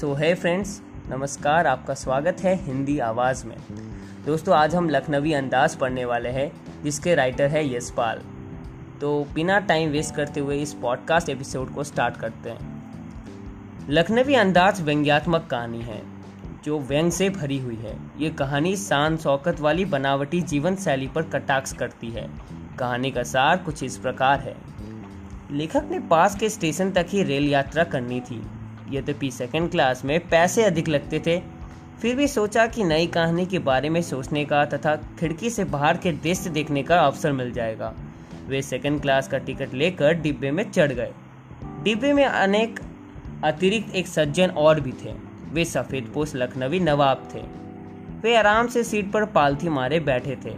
सो है फ्रेंड्स नमस्कार, आपका स्वागत है हिंदी आवाज़ में। दोस्तों, आज हम लखनवी अंदाज पढ़ने वाले हैं, जिसके राइटर है यशपाल। तो बिना टाइम वेस्ट करते हुए इस पॉडकास्ट एपिसोड को स्टार्ट करते हैं। लखनवी अंदाज व्यंग्यात्मक कहानी है, जो व्यंग से भरी हुई है। ये कहानी शान शौकत वाली बनावटी जीवन शैली पर कटाक्ष करती है। कहानी का सार कुछ इस प्रकार है। लेखक ने पास के स्टेशन तक ही रेल यात्रा करनी थी। यद्यपि सेकेंड क्लास में पैसे अधिक लगते थे, फिर भी सोचा कि नई कहानी के बारे में सोचने का तथा खिड़की से बाहर के दृश्य देखने का अवसर मिल जाएगा। वे सेकेंड क्लास का टिकट लेकर डिब्बे में चढ़ गए। डिब्बे में अनेक अतिरिक्त एक सज्जन और भी थे। वे सफ़ेद पोष लखनवी नवाब थे। वे आराम से सीट पर पालथी मारे बैठे थे।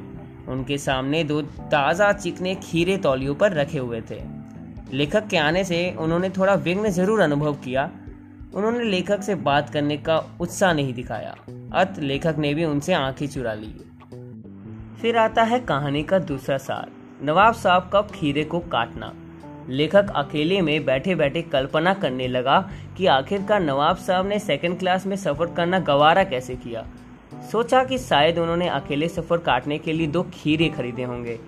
उनके सामने दो ताज़ा चिकने खीरे तौलियों पर रखे हुए थे। लेखक के आने से उन्होंने थोड़ा विघ्न ज़रूर अनुभव किया। उन्होंने लेखक से बात करने का उत्साह नहीं दिखाया। अत लेखक ने भी उनसे आँखें चुरा ली। फिर आता है कहानी का दूसरा सार। नवाब साहब का खीरे को काटना। लेखक अकेले में बैठे बैठे कल्पना करने लगा कि आखिरकार नवाब साहब ने सेकंड क्लास में सफ़र करना गवारा कैसे किया। सोचा कि शायद उन्होंने अकेले सफ़र काटने के लिए दो खीरे खरीदे होंगे।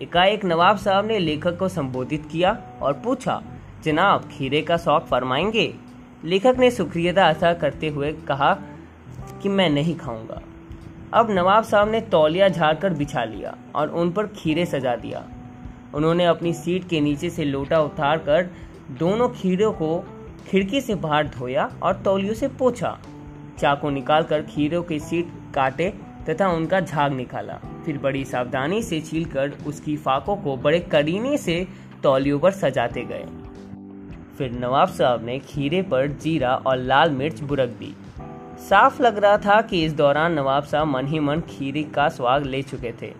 एकाएक नवाब साहब ने लेखक को संबोधित किया और पूछा, जनाब, खीरे का शौक फरमाएँगे? लेखक ने सुक्रियता अदा करते हुए कहा कि मैं नहीं खाऊँगा। अब नवाब साहब ने तौलिया झाड़कर बिछा लिया और उन पर खीरे सजा दिया। उन्होंने अपनी सीट के नीचे से लोटा उतार कर दोनों खीरों को खिड़की से बाहर धोया और तौलियों से पोछा। चाकू निकालकर खीरों की सीट काटे तथा उनका झाग निकाला। फिर बड़ी सावधानी से छीलकर उसकी फाकों को बड़े करीने से तौलियों पर सजाते गए। फिर नवाब साहब ने खीरे पर जीरा और लाल मिर्च बुरक दी। साफ़ लग रहा था कि इस दौरान नवाब साहब मन ही मन खीरे का स्वाद ले चुके थे।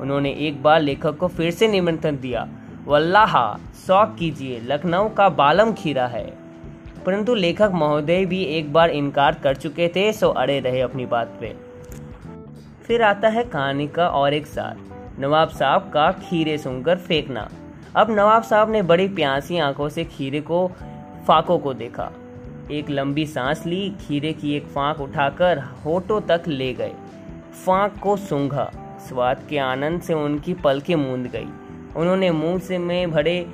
उन्होंने एक बार लेखक को फिर से निमंत्रण दिया, वल्लाहा, शौक कीजिए, लखनऊ का बालम खीरा है। परंतु लेखक महोदय भी एक बार इनकार कर चुके थे, सो अड़े रहे अपनी बात पे। फिर आता है कहानी का और एक साथ नवाब साहब का खीरे सुनकर फेंकना। अब नवाब साहब ने बड़ी प्यासी आँखों से खीरे को, फाकों को देखा। एक लंबी सांस ली, खीरे की एक फांक उठाकर होठों तक ले गए। फांक को सूंघा। स्वाद के आनंद से उनकी पलकें मूंद गई। उन्होंने मुँह से में भरे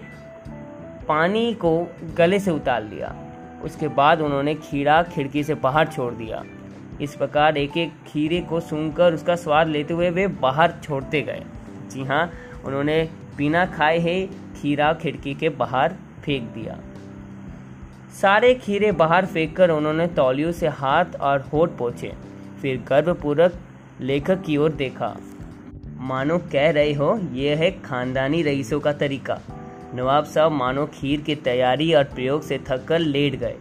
पानी को गले से उतार लिया। उसके बाद उन्होंने खीरा खिड़की से बाहर छोड़ दिया। इस प्रकार एक एक खीरे को सूंघकर उसका स्वाद लेते हुए वे बाहर छोड़ते गए। जी हाँ उन्होंने बिना खाए ही खीरा खिड़की के बाहर फेंक दिया। सारे खीरे बाहर फेंककर उन्होंने तौलियों से हाथ और होठ पोछे। फिर गर्भपूर्वक लेखक की ओर देखा। मानो कह रहे हो यह है खानदानी रईसों का तरीका। नवाब साहब मानो खीर की तैयारी और प्रयोग से थककर लेट गए।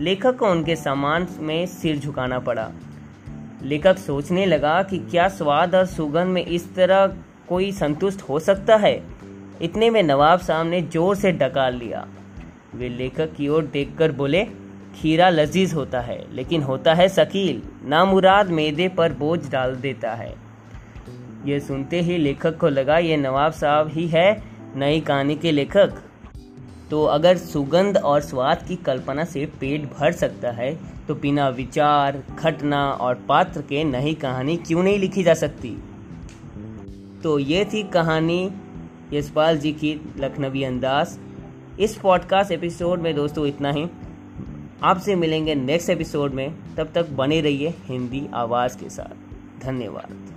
लेखक को उनके सामान में सिर झुकाना पड़ा। लेखक सोचने लगा कि क्या स्वाद और सुगंध में इस तरह कोई संतुष्ट हो सकता है। इतने में नवाब साहब ने ज़ोर से डकार लिया। वे लेखक की ओर देखकर बोले, खीरा लजीज होता है, लेकिन होता है शकील। नामुराद मैदे पर बोझ डाल देता है। यह सुनते ही लेखक को लगा, ये नवाब साहब ही है नई कहानी के लेखक। तो अगर सुगंध और स्वाद की कल्पना से पेट भर सकता है तो बिना विचार घटना और पात्र के नई कहानी क्यों नहीं लिखी जा सकती? तो ये थी कहानी यशपाल जी की लखनवी अंदाज। इस पॉडकास्ट एपिसोड में दोस्तों इतना ही। आपसे मिलेंगे नेक्स्ट एपिसोड में। तब तक बने रहिए हिंदी आवाज़ के साथ। धन्यवाद।